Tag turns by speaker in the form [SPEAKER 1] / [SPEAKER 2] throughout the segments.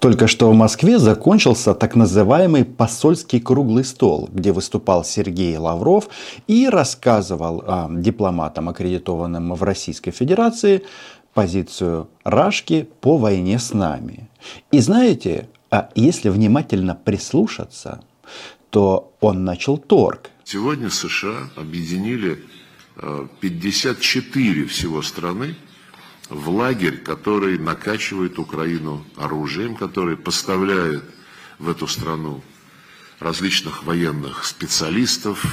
[SPEAKER 1] Только что в Москве закончился так называемый посольский круглый стол, где выступал Сергей Лавров и рассказывал а, дипломатам, аккредитованным в Российской Федерации, позицию Рашки по войне с нами. И знаете, а если внимательно прислушаться, то он начал торг.
[SPEAKER 2] Сегодня США объединили 54 всего страны в лагерь, который накачивает Украину оружием, который поставляет в эту страну различных военных специалистов,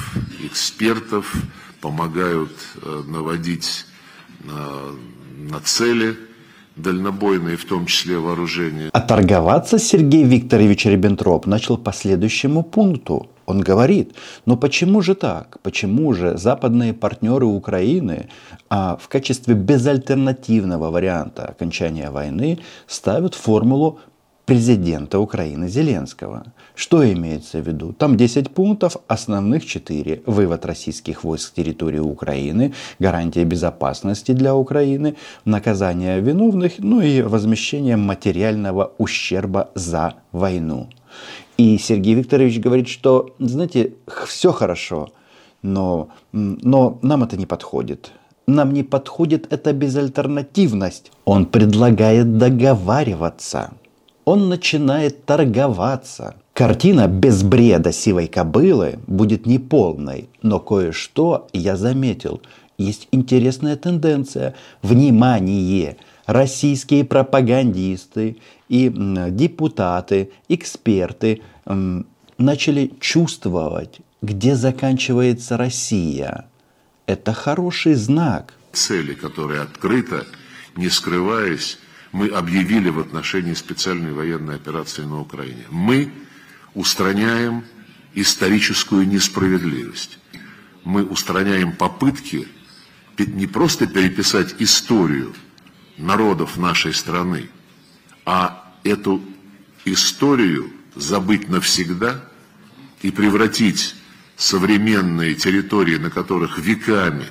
[SPEAKER 2] экспертов, помогают э, наводить на, на цели дальнобойные, в том числе вооружения.
[SPEAKER 1] А торговаться Сергей Викторович Риббентроп начал по следующему пункту. Он говорит, но почему же так? Почему же западные партнеры Украины а, в качестве безальтернативного варианта окончания войны ставят формулу президента Украины Зеленского. Что имеется в виду? Там 10 пунктов, основных 4. Вывод российских войск с территории Украины, гарантия безопасности для Украины, наказание виновных, ну и возмещение материального ущерба за войну. И Сергей Викторович говорит, что, знаете, все хорошо, но, но нам это не подходит. Нам не подходит эта безальтернативность. Он предлагает договариваться. Он начинает торговаться. Картина без бреда сивой кобылы будет неполной, но кое-что я заметил. Есть интересная тенденция. Внимание! Российские пропагандисты и депутаты, эксперты начали чувствовать, где заканчивается Россия. Это хороший знак.
[SPEAKER 2] Цели, которые открыто, не скрываясь, мы объявили в отношении специальной военной операции на Украине. Мы устраняем историческую несправедливость. Мы устраняем попытки не просто переписать историю народов нашей страны, а эту историю забыть навсегда и превратить современные территории, на которых веками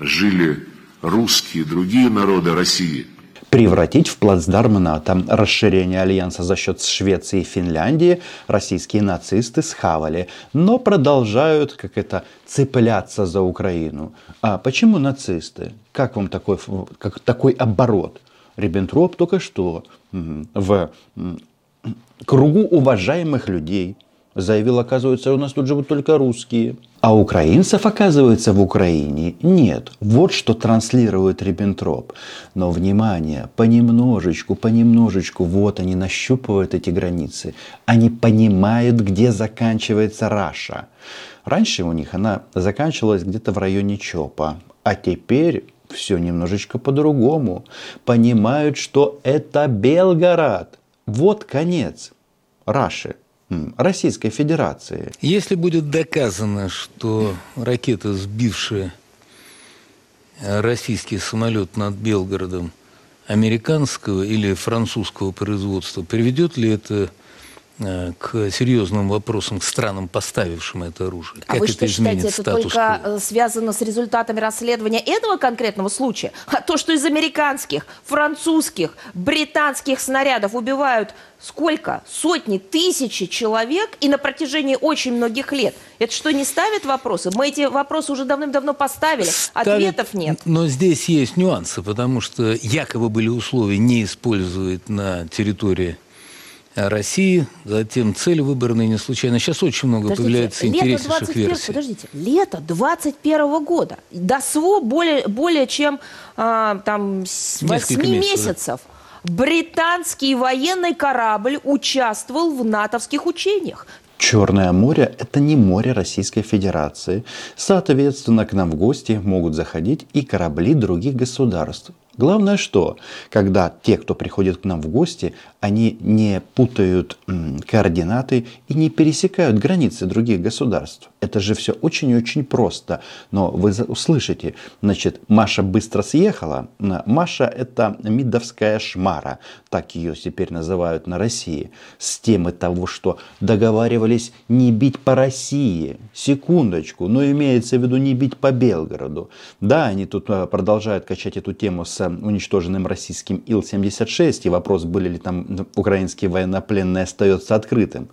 [SPEAKER 2] жили русские и другие народы России,
[SPEAKER 1] превратить в плацдарм НАТО. Расширение альянса за счет Швеции и Финляндии российские нацисты схавали, но продолжают, как это, цепляться за Украину. А почему нацисты? Как вам такой, как, такой оборот? Риббентроп только что в кругу уважаемых людей заявил, оказывается, у нас тут живут только русские. А украинцев, оказывается, в Украине нет. Вот что транслирует Риббентроп. Но, внимание, понемножечку, понемножечку, вот они нащупывают эти границы. Они понимают, где заканчивается Раша. Раньше у них она заканчивалась где-то в районе Чопа. А теперь все немножечко по-другому. Понимают, что это Белгород. Вот конец Раши. Российской Федерации.
[SPEAKER 3] Если будет доказано, что ракета, сбившая российский самолет над Белгородом, американского или французского производства, приведет ли это к серьезным вопросам, к странам, поставившим это оружие.
[SPEAKER 4] А как вы что, считаете, это только э, связано с результатами расследования этого конкретного случая? А то, что из американских, французских, британских снарядов убивают сколько? Сотни, тысячи человек и на протяжении очень многих лет. Это что, не ставит вопросы? Мы эти вопросы уже давным-давно поставили, ставит, ответов нет.
[SPEAKER 3] Но здесь есть нюансы, потому что якобы были условия не использовать на территории России. Затем цель выбранная не случайно. Сейчас очень много подождите, появляется интереснейших версий.
[SPEAKER 4] Подождите, лето 21 года. До СВО более, более чем а, там 8 месяцев. месяцев. Британский военный корабль участвовал в натовских учениях.
[SPEAKER 1] Черное море – это не море Российской Федерации. Соответственно, к нам в гости могут заходить и корабли других государств. Главное что, когда те, кто приходит к нам в гости, они не путают координаты и не пересекают границы других государств. Это же все очень и очень просто. Но вы услышите, значит, Маша быстро съехала. Маша это мидовская шмара, так ее теперь называют на России. С темы того, что договаривались не бить по России. Секундочку, но имеется в виду не бить по Белгороду. Да, они тут э, продолжают качать эту тему с уничтоженным российским Ил-76, и вопрос, были ли там украинский военнопленный остается открытым.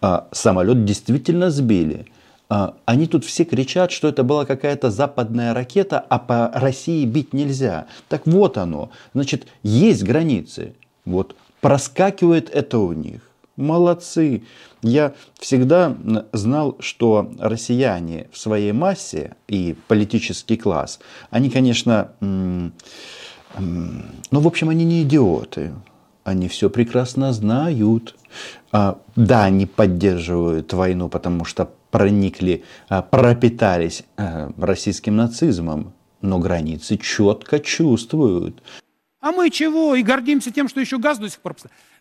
[SPEAKER 1] А, самолет действительно сбили. А, они тут все кричат, что это была какая-то западная ракета, а по России бить нельзя. Так вот оно. Значит, есть границы. Вот проскакивает это у них. Молодцы. Я всегда знал, что россияне в своей массе и политический класс, они, конечно, ну, в общем, они не идиоты. Они все прекрасно знают. А, да, они поддерживают войну, потому что проникли, а, пропитались а, российским нацизмом, но границы четко чувствуют.
[SPEAKER 5] А мы чего? И гордимся тем, что еще газ до сих пор...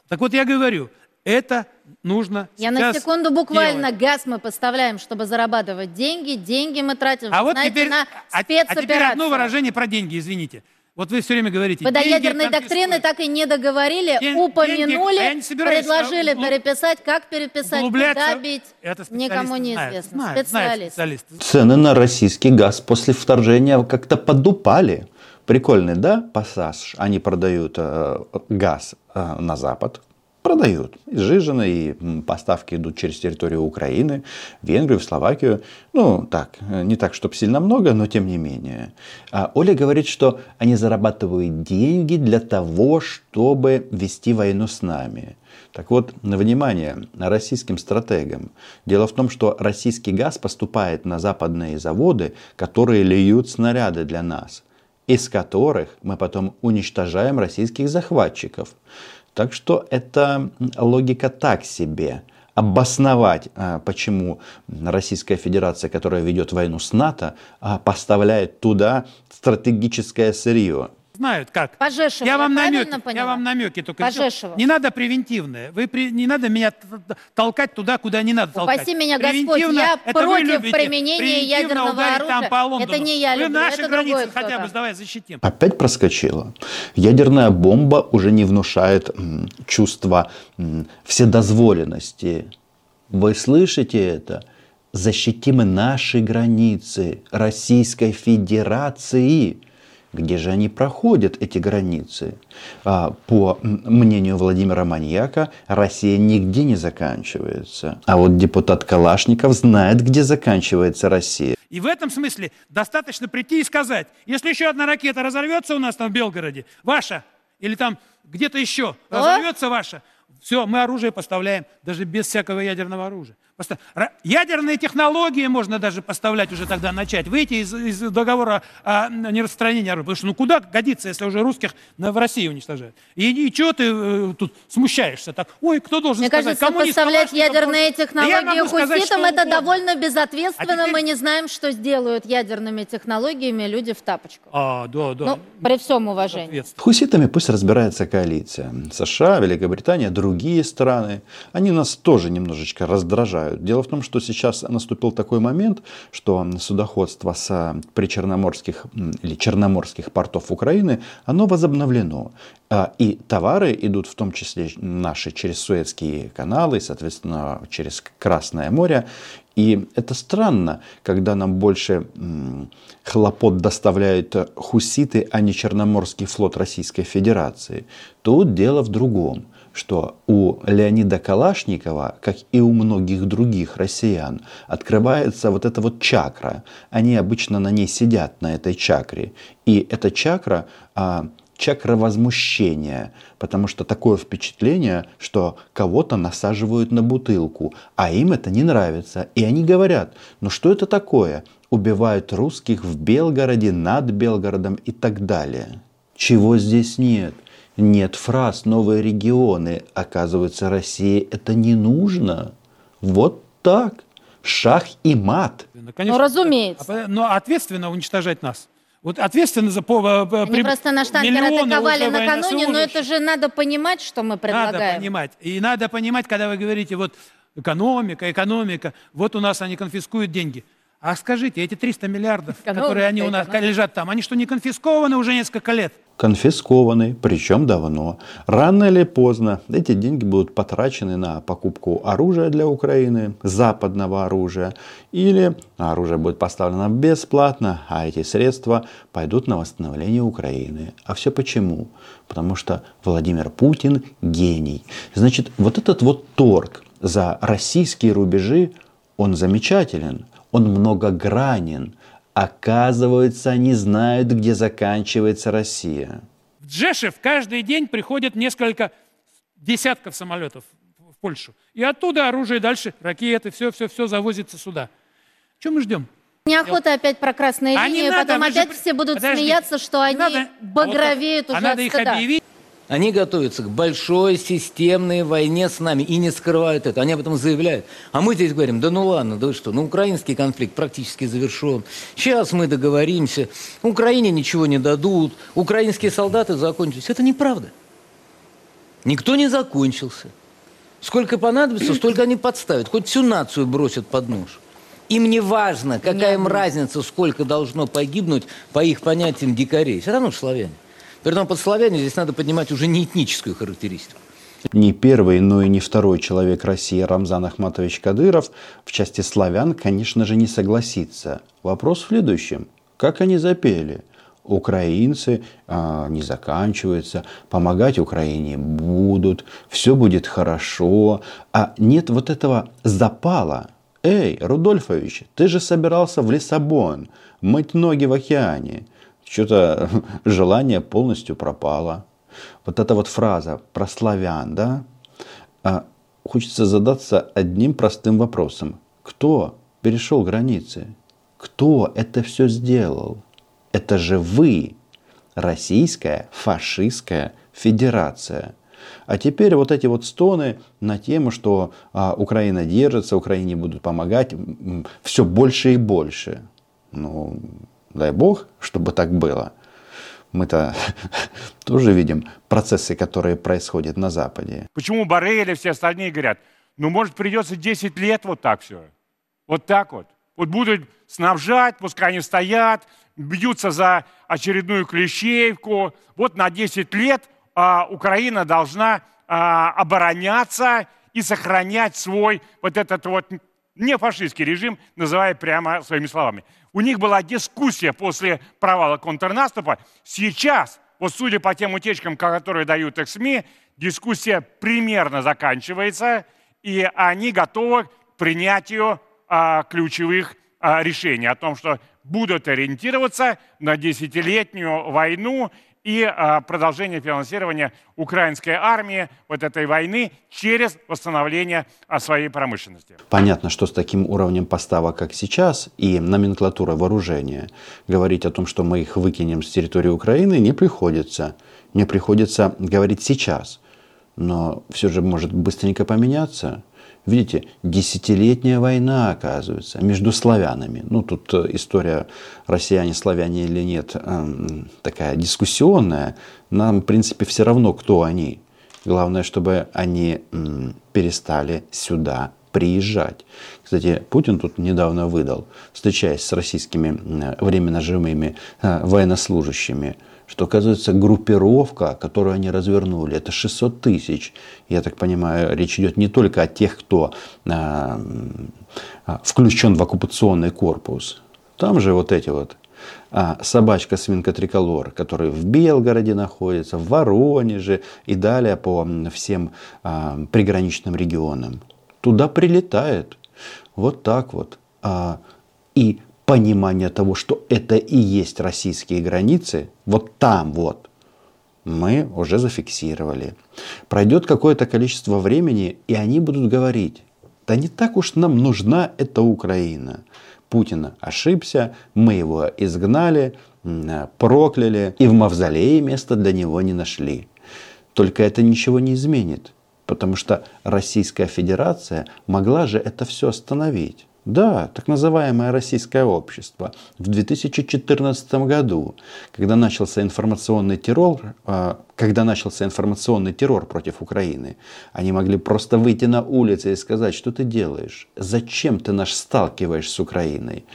[SPEAKER 5] Так вот я говорю, это нужно
[SPEAKER 6] Я на секунду буквально делать. газ мы поставляем, чтобы зарабатывать деньги. Деньги мы тратим,
[SPEAKER 5] а вот теперь, на спецоперацию. А, а теперь одно выражение про деньги, извините. Вот вы все время говорите.
[SPEAKER 6] Вы до ядерной доктрины так и не договорили, Ден, упомянули, деньги, а предложили а, переписать, как переписать, куда бить. Это никому неизвестно. Знает,
[SPEAKER 1] специалист. специалист. Цены на российский газ после вторжения как-то подупали. Прикольный, да, пассаж? Они продают э, газ э, на Запад, продают. Сжижено, и поставки идут через территорию Украины, Венгрию, Словакию. Ну, так, не так, чтобы сильно много, но тем не менее. А Оля говорит, что они зарабатывают деньги для того, чтобы вести войну с нами. Так вот, внимание российским стратегам. Дело в том, что российский газ поступает на западные заводы, которые льют снаряды для нас, из которых мы потом уничтожаем российских захватчиков. Так что это логика так себе. Обосновать, а, почему Российская Федерация, которая ведет войну с НАТО, а, поставляет туда стратегическое сырье
[SPEAKER 5] знают как.
[SPEAKER 6] Пожешева,
[SPEAKER 5] я вам намеки, поняла? я вам намеки только.
[SPEAKER 6] Пожешева.
[SPEAKER 5] Не надо превентивное. Вы при, не надо меня толкать туда, куда не надо толкать.
[SPEAKER 6] Упаси меня Господь, я против применения ядерного оружия. Там по Лондону. это не я
[SPEAKER 5] люблю,
[SPEAKER 6] Вы наши
[SPEAKER 5] это границы хотя бы давай защитим.
[SPEAKER 1] Опять проскочила. Ядерная бомба уже не внушает м, чувства м, вседозволенности. Вы слышите это? Защитим наши границы Российской Федерации. Где же они проходят, эти границы? А, по мнению Владимира Маньяка, Россия нигде не заканчивается. А вот депутат Калашников знает, где заканчивается Россия.
[SPEAKER 5] И в этом смысле достаточно прийти и сказать, если еще одна ракета разорвется у нас там в Белгороде, ваша, или там где-то еще разорвется ваша, все, мы оружие поставляем, даже без всякого ядерного оружия. Ядерные технологии можно даже поставлять уже тогда начать. Выйти из, из договора о нераспространении оружия. Потому что ну куда годится, если уже русских в России уничтожают? И, и чего ты э, тут смущаешься так? Ой, кто должен
[SPEAKER 6] Мне
[SPEAKER 5] сказать?
[SPEAKER 6] кажется, Коммунист, поставлять ядерные технологии хуситам это угодно. довольно безответственно. А теперь... Мы не знаем, что сделают ядерными технологиями люди в тапочках.
[SPEAKER 5] А, да, да.
[SPEAKER 6] Ну, при всем уважении.
[SPEAKER 1] Хуситами пусть разбирается коалиция. США, Великобритания, другие страны. Они нас тоже немножечко раздражают решают. Дело в том, что сейчас наступил такой момент, что судоходство с причерноморских или черноморских портов Украины, оно возобновлено. А, и товары идут в том числе наши через Суэцкие каналы, соответственно, через Красное море. И это странно, когда нам больше хлопот доставляют хуситы, а не Черноморский флот Российской Федерации. Тут дело в другом что у Леонида Калашникова, как и у многих других россиян, открывается вот эта вот чакра. Они обычно на ней сидят, на этой чакре. И эта чакра а, чакра возмущения, потому что такое впечатление, что кого-то насаживают на бутылку, а им это не нравится. И они говорят, ну что это такое? Убивают русских в Белгороде, над Белгородом и так далее. Чего здесь нет? Нет фраз «новые регионы». Оказывается, России это не нужно. Вот так. Шах и мат.
[SPEAKER 6] Ну, конечно, ну, разумеется.
[SPEAKER 5] Но ответственно уничтожать нас. Вот ответственно за по,
[SPEAKER 6] Они при... просто наш танкер атаковали накануне, но это же надо понимать, что мы предлагаем.
[SPEAKER 5] Надо понимать. И надо понимать, когда вы говорите, вот экономика, экономика, вот у нас они конфискуют деньги. А скажите, эти 300 миллиардов, которые они у нас лежат там, они что, не конфискованы уже несколько лет?
[SPEAKER 1] конфискованы, причем давно. Рано или поздно эти деньги будут потрачены на покупку оружия для Украины, западного оружия, или оружие будет поставлено бесплатно, а эти средства пойдут на восстановление Украины. А все почему? Потому что Владимир Путин гений. Значит, вот этот вот торг за российские рубежи, он замечателен, он многогранен, Оказывается, они знают, где заканчивается Россия.
[SPEAKER 5] В Джешев каждый день приходят несколько десятков самолетов в Польшу. И оттуда оружие дальше, ракеты, все-все-все завозится сюда. Что мы ждем?
[SPEAKER 6] Неохота опять про красные а линии, потом опять же... все будут Подожди, смеяться, что они надо... багровеют вот, уже а надо их объявить.
[SPEAKER 3] Они готовятся к большой системной войне с нами и не скрывают это. Они об этом заявляют. А мы здесь говорим, да ну ладно, да вы что, ну украинский конфликт практически завершен. Сейчас мы договоримся, Украине ничего не дадут, украинские солдаты закончились. Это неправда. Никто не закончился. Сколько понадобится, столько они подставят. Хоть всю нацию бросят под нож. Им не важно, какая им разница, сколько должно погибнуть по их понятиям дикарей. Все равно славяне. Притом под славяне здесь надо поднимать уже не этническую характеристику.
[SPEAKER 1] Не первый, но и не второй человек России Рамзан Ахматович Кадыров в части славян, конечно же, не согласится. Вопрос в следующем. Как они запели? Украинцы а, не заканчиваются, помогать Украине будут, все будет хорошо. А нет вот этого запала. Эй, Рудольфович, ты же собирался в Лиссабон мыть ноги в океане что-то желание полностью пропало. Вот эта вот фраза про славян, да, а, хочется задаться одним простым вопросом. Кто перешел границы? Кто это все сделал? Это же вы, Российская фашистская федерация. А теперь вот эти вот стоны на тему, что а, Украина держится, Украине будут помогать, все больше и больше. Ну, Дай Бог, чтобы так было. Мы-то тоже видим процессы, которые происходят на Западе.
[SPEAKER 7] Почему Барель и все остальные говорят, ну, может, придется 10 лет вот так все. Вот так вот. Вот будут снабжать, пускай они стоят, бьются за очередную клещевку. Вот на 10 лет а, Украина должна а, обороняться и сохранять свой вот этот вот не фашистский режим, называя прямо своими словами. У них была дискуссия после провала контрнаступа. Сейчас, вот судя по тем утечкам, которые дают их СМИ, дискуссия примерно заканчивается, и они готовы к принятию а, ключевых а, решений о том, что будут ориентироваться на десятилетнюю войну и а, продолжение финансирования украинской армии вот этой войны через восстановление а, своей промышленности.
[SPEAKER 1] Понятно, что с таким уровнем поставок, как сейчас, и номенклатура вооружения, говорить о том, что мы их выкинем с территории Украины, не приходится. Не приходится говорить сейчас. Но все же может быстренько поменяться. Видите, десятилетняя война, оказывается, между славянами. Ну, тут э, история россияне-славяне или нет эм, такая дискуссионная. Нам, в принципе, все равно, кто они. Главное, чтобы они перестали сюда приезжать. Кстати, Путин тут недавно выдал, встречаясь с российскими временно живыми э, военнослужащими, что, оказывается, группировка, которую они развернули, это 600 тысяч. Я так понимаю, речь идет не только о тех, кто а, а, включен в оккупационный корпус. Там же вот эти вот а, собачка свинка триколор, который в Белгороде находится, в Воронеже и далее по всем а, приграничным регионам. Туда прилетает. Вот так вот. А, и понимание того, что это и есть российские границы, вот там вот, мы уже зафиксировали. Пройдет какое-то количество времени, и они будут говорить, да не так уж нам нужна эта Украина. Путин ошибся, мы его изгнали, прокляли, и в мавзолее места для него не нашли. Только это ничего не изменит, потому что Российская Федерация могла же это все остановить. Да, так называемое российское общество. В 2014 году, когда начался информационный террор, а, когда начался информационный террор против Украины, они могли просто выйти на улицы и сказать, что ты делаешь, зачем ты нас сталкиваешь с Украиной.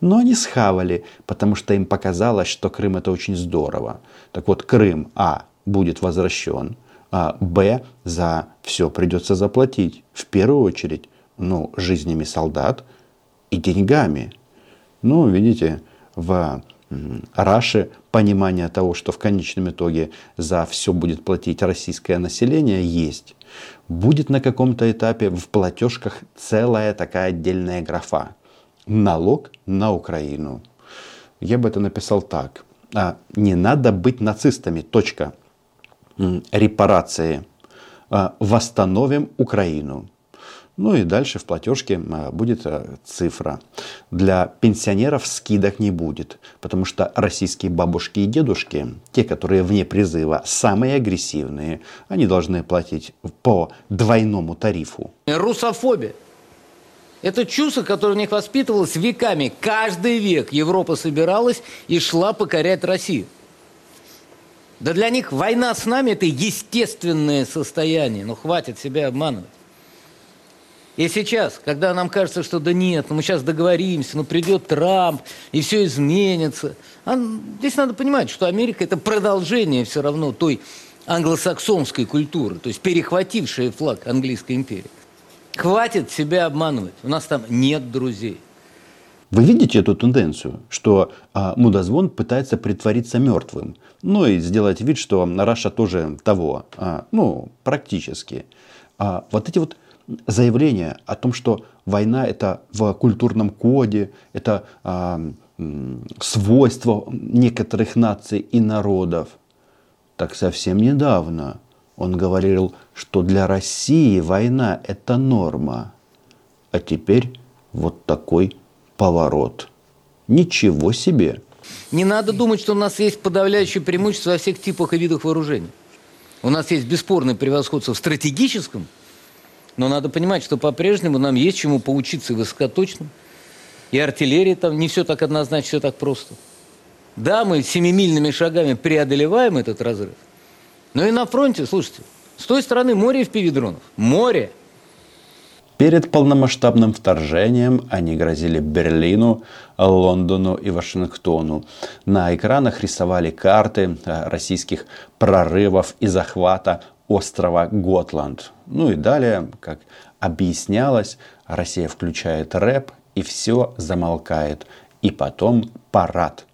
[SPEAKER 1] Но они схавали, потому что им показалось, что Крым это очень здорово. Так вот, Крым, а, будет возвращен, а, б, за все придется заплатить. В первую очередь, ну, жизнями солдат – и деньгами. Ну, видите, в Раше понимание того, что в конечном итоге за все будет платить российское население, есть. Будет на каком-то этапе в платежках целая такая отдельная графа. Налог на Украину. Я бы это написал так. А, не надо быть нацистами. Точка. Репарации. А, восстановим Украину. Ну и дальше в платежке а, будет а, цифра. Для пенсионеров скидок не будет, потому что российские бабушки и дедушки, те, которые вне призыва, самые агрессивные, они должны платить по двойному тарифу.
[SPEAKER 3] Русофобия. Это чувство, которое в них воспитывалось веками. Каждый век Европа собиралась и шла покорять Россию. Да для них война с нами – это естественное состояние. Ну, хватит себя обманывать. И сейчас, когда нам кажется, что да нет, ну мы сейчас договоримся, ну придет Трамп, и все изменится. А здесь надо понимать, что Америка – это продолжение все равно той англосаксонской культуры, то есть перехватившая флаг английской империи. Хватит себя обманывать. У нас там нет друзей.
[SPEAKER 1] Вы видите эту тенденцию, что а, мудозвон пытается притвориться мертвым, ну и сделать вид, что Раша тоже того, а, ну, практически. А вот эти вот заявление о том, что война это в культурном коде, это э, свойство некоторых наций и народов. Так совсем недавно он говорил, что для России война это норма. А теперь вот такой поворот. Ничего себе!
[SPEAKER 3] Не надо думать, что у нас есть подавляющее преимущество во всех типах и видах вооружений. У нас есть бесспорное превосходство в стратегическом – но надо понимать, что по-прежнему нам есть чему поучиться и высокоточно. И артиллерия там не все так однозначно, все так просто. Да, мы семимильными шагами преодолеваем этот разрыв. Но и на фронте, слушайте, с той стороны море в дронов. Море.
[SPEAKER 1] Перед полномасштабным вторжением они грозили Берлину, Лондону и Вашингтону. На экранах рисовали карты э, российских прорывов и захвата острова Готланд. Ну и далее, как объяснялось, Россия включает рэп и все замолкает. И потом парад.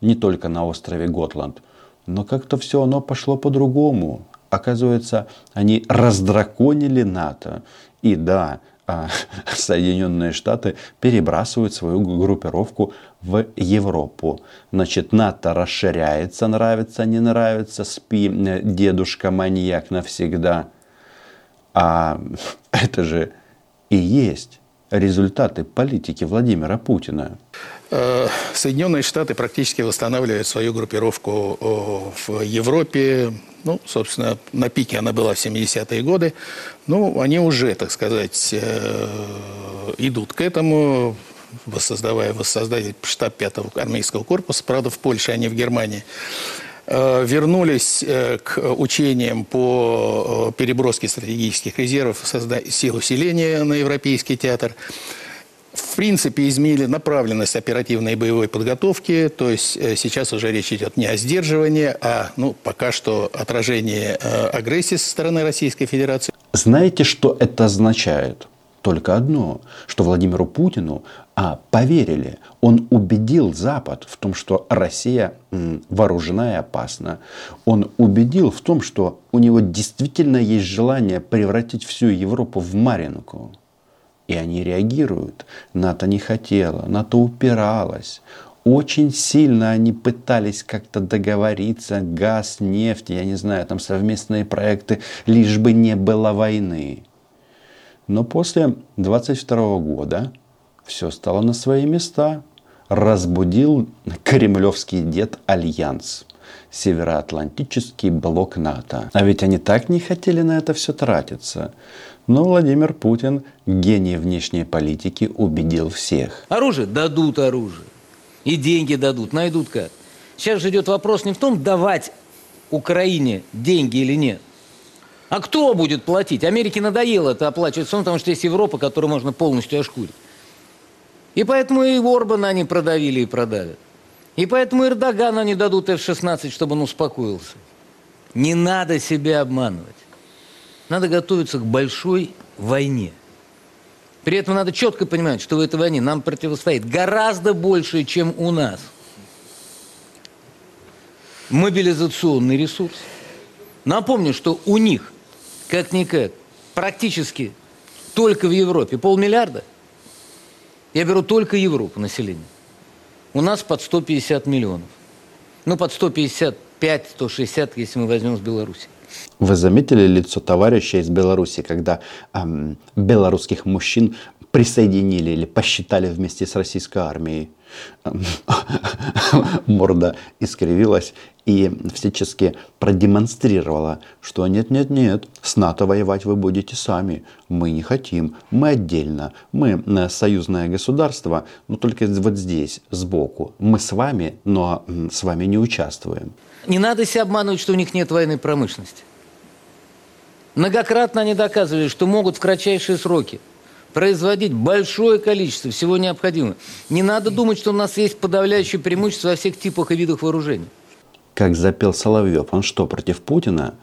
[SPEAKER 1] Не только на острове Готланд. Но как-то все оно пошло по-другому. Оказывается, они раздраконили НАТО. И да, а, Соединенные Штаты перебрасывают свою группировку в Европу. Значит, НАТО расширяется, нравится, не нравится, спи, э, дедушка маньяк навсегда. А это же и есть результаты политики Владимира Путина.
[SPEAKER 8] Э, Соединенные Штаты практически восстанавливают свою группировку в Европе. Ну, собственно, на пике она была в 70-е годы. Ну, они уже, так сказать, э, идут к этому, воссоздавая, воссоздать штаб 5-го армейского корпуса, правда, в Польше, а не в Германии. Э, вернулись к учениям по переброске стратегических резервов, сил усиления на Европейский театр в принципе, изменили направленность оперативной и боевой подготовки. То есть э, сейчас уже речь идет не о сдерживании, а ну, пока что отражении э, агрессии со стороны Российской Федерации.
[SPEAKER 1] Знаете, что это означает? Только одно, что Владимиру Путину а, поверили. Он убедил Запад в том, что Россия м, вооружена и опасна. Он убедил в том, что у него действительно есть желание превратить всю Европу в Маринку. И они реагируют. НАТО не хотела, НАТО упиралась. Очень сильно они пытались как-то договориться, газ, нефть, я не знаю, там совместные проекты, лишь бы не было войны. Но после 22 года все стало на свои места. Разбудил кремлевский дед Альянс. Североатлантический блок НАТО. А ведь они так не хотели на это все тратиться. Но Владимир Путин, гений внешней политики, убедил всех.
[SPEAKER 3] Оружие? Дадут оружие. И деньги дадут, найдут как. Сейчас же идет вопрос не в том, давать Украине деньги или нет. А кто будет платить? Америке надоело это оплачивать, потому что есть Европа, которую можно полностью ошкурить. И поэтому и Орбана они продавили и продавят. И поэтому Эрдогану они дадут F-16, чтобы он успокоился. Не надо себя обманывать. Надо готовиться к большой войне. При этом надо четко понимать, что в этой войне нам противостоит гораздо больше, чем у нас. Мобилизационный ресурс. Напомню, что у них, как-никак, практически только в Европе полмиллиарда. Я беру только Европу население. У нас под 150 миллионов. Ну, под 155, 160, если мы возьмем с Беларуси.
[SPEAKER 1] Вы заметили лицо товарища из Беларуси, когда эм, белорусских мужчин присоединили или посчитали вместе с российской армией? Морда искривилась и всячески продемонстрировала, что нет-нет-нет, с НАТО воевать вы будете сами. Мы не хотим, мы отдельно, мы э, союзное государство, но только вот здесь, сбоку. Мы с вами, но с вами не участвуем.
[SPEAKER 3] Не надо себя обманывать, что у них нет военной промышленности. Многократно они доказывали, что могут в кратчайшие сроки производить большое количество всего необходимого. Не надо думать, что у нас есть подавляющее преимущество во всех типах и видах вооружений.
[SPEAKER 1] Как запел Соловьев, он что, против Путина?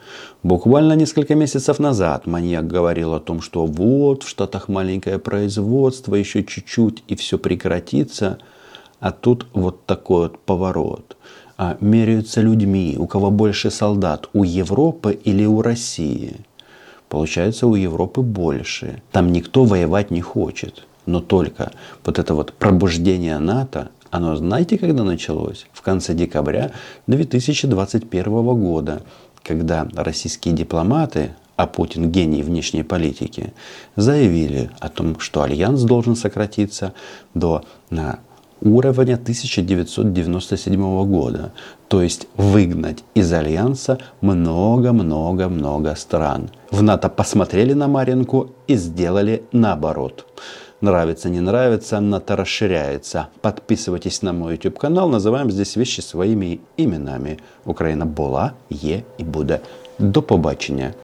[SPEAKER 1] Буквально несколько месяцев назад маньяк говорил о том, что вот в Штатах маленькое производство, еще чуть-чуть и все прекратится. А тут вот такой вот поворот – а, меряются людьми, у кого больше солдат, у Европы или у России. Получается, у Европы больше. Там никто воевать не хочет. Но только вот это вот пробуждение НАТО, оно знаете, когда началось? В конце декабря 2021 года, когда российские дипломаты, а Путин гений внешней политики, заявили о том, что альянс должен сократиться до на уровня 1997 года, то есть выгнать из Альянса много-много-много стран. В НАТО посмотрели на Маринку и сделали наоборот. Нравится, не нравится, НАТО расширяется. Подписывайтесь на мой YouTube канал, называем здесь вещи своими именами. Украина була, є і буде. До побачення.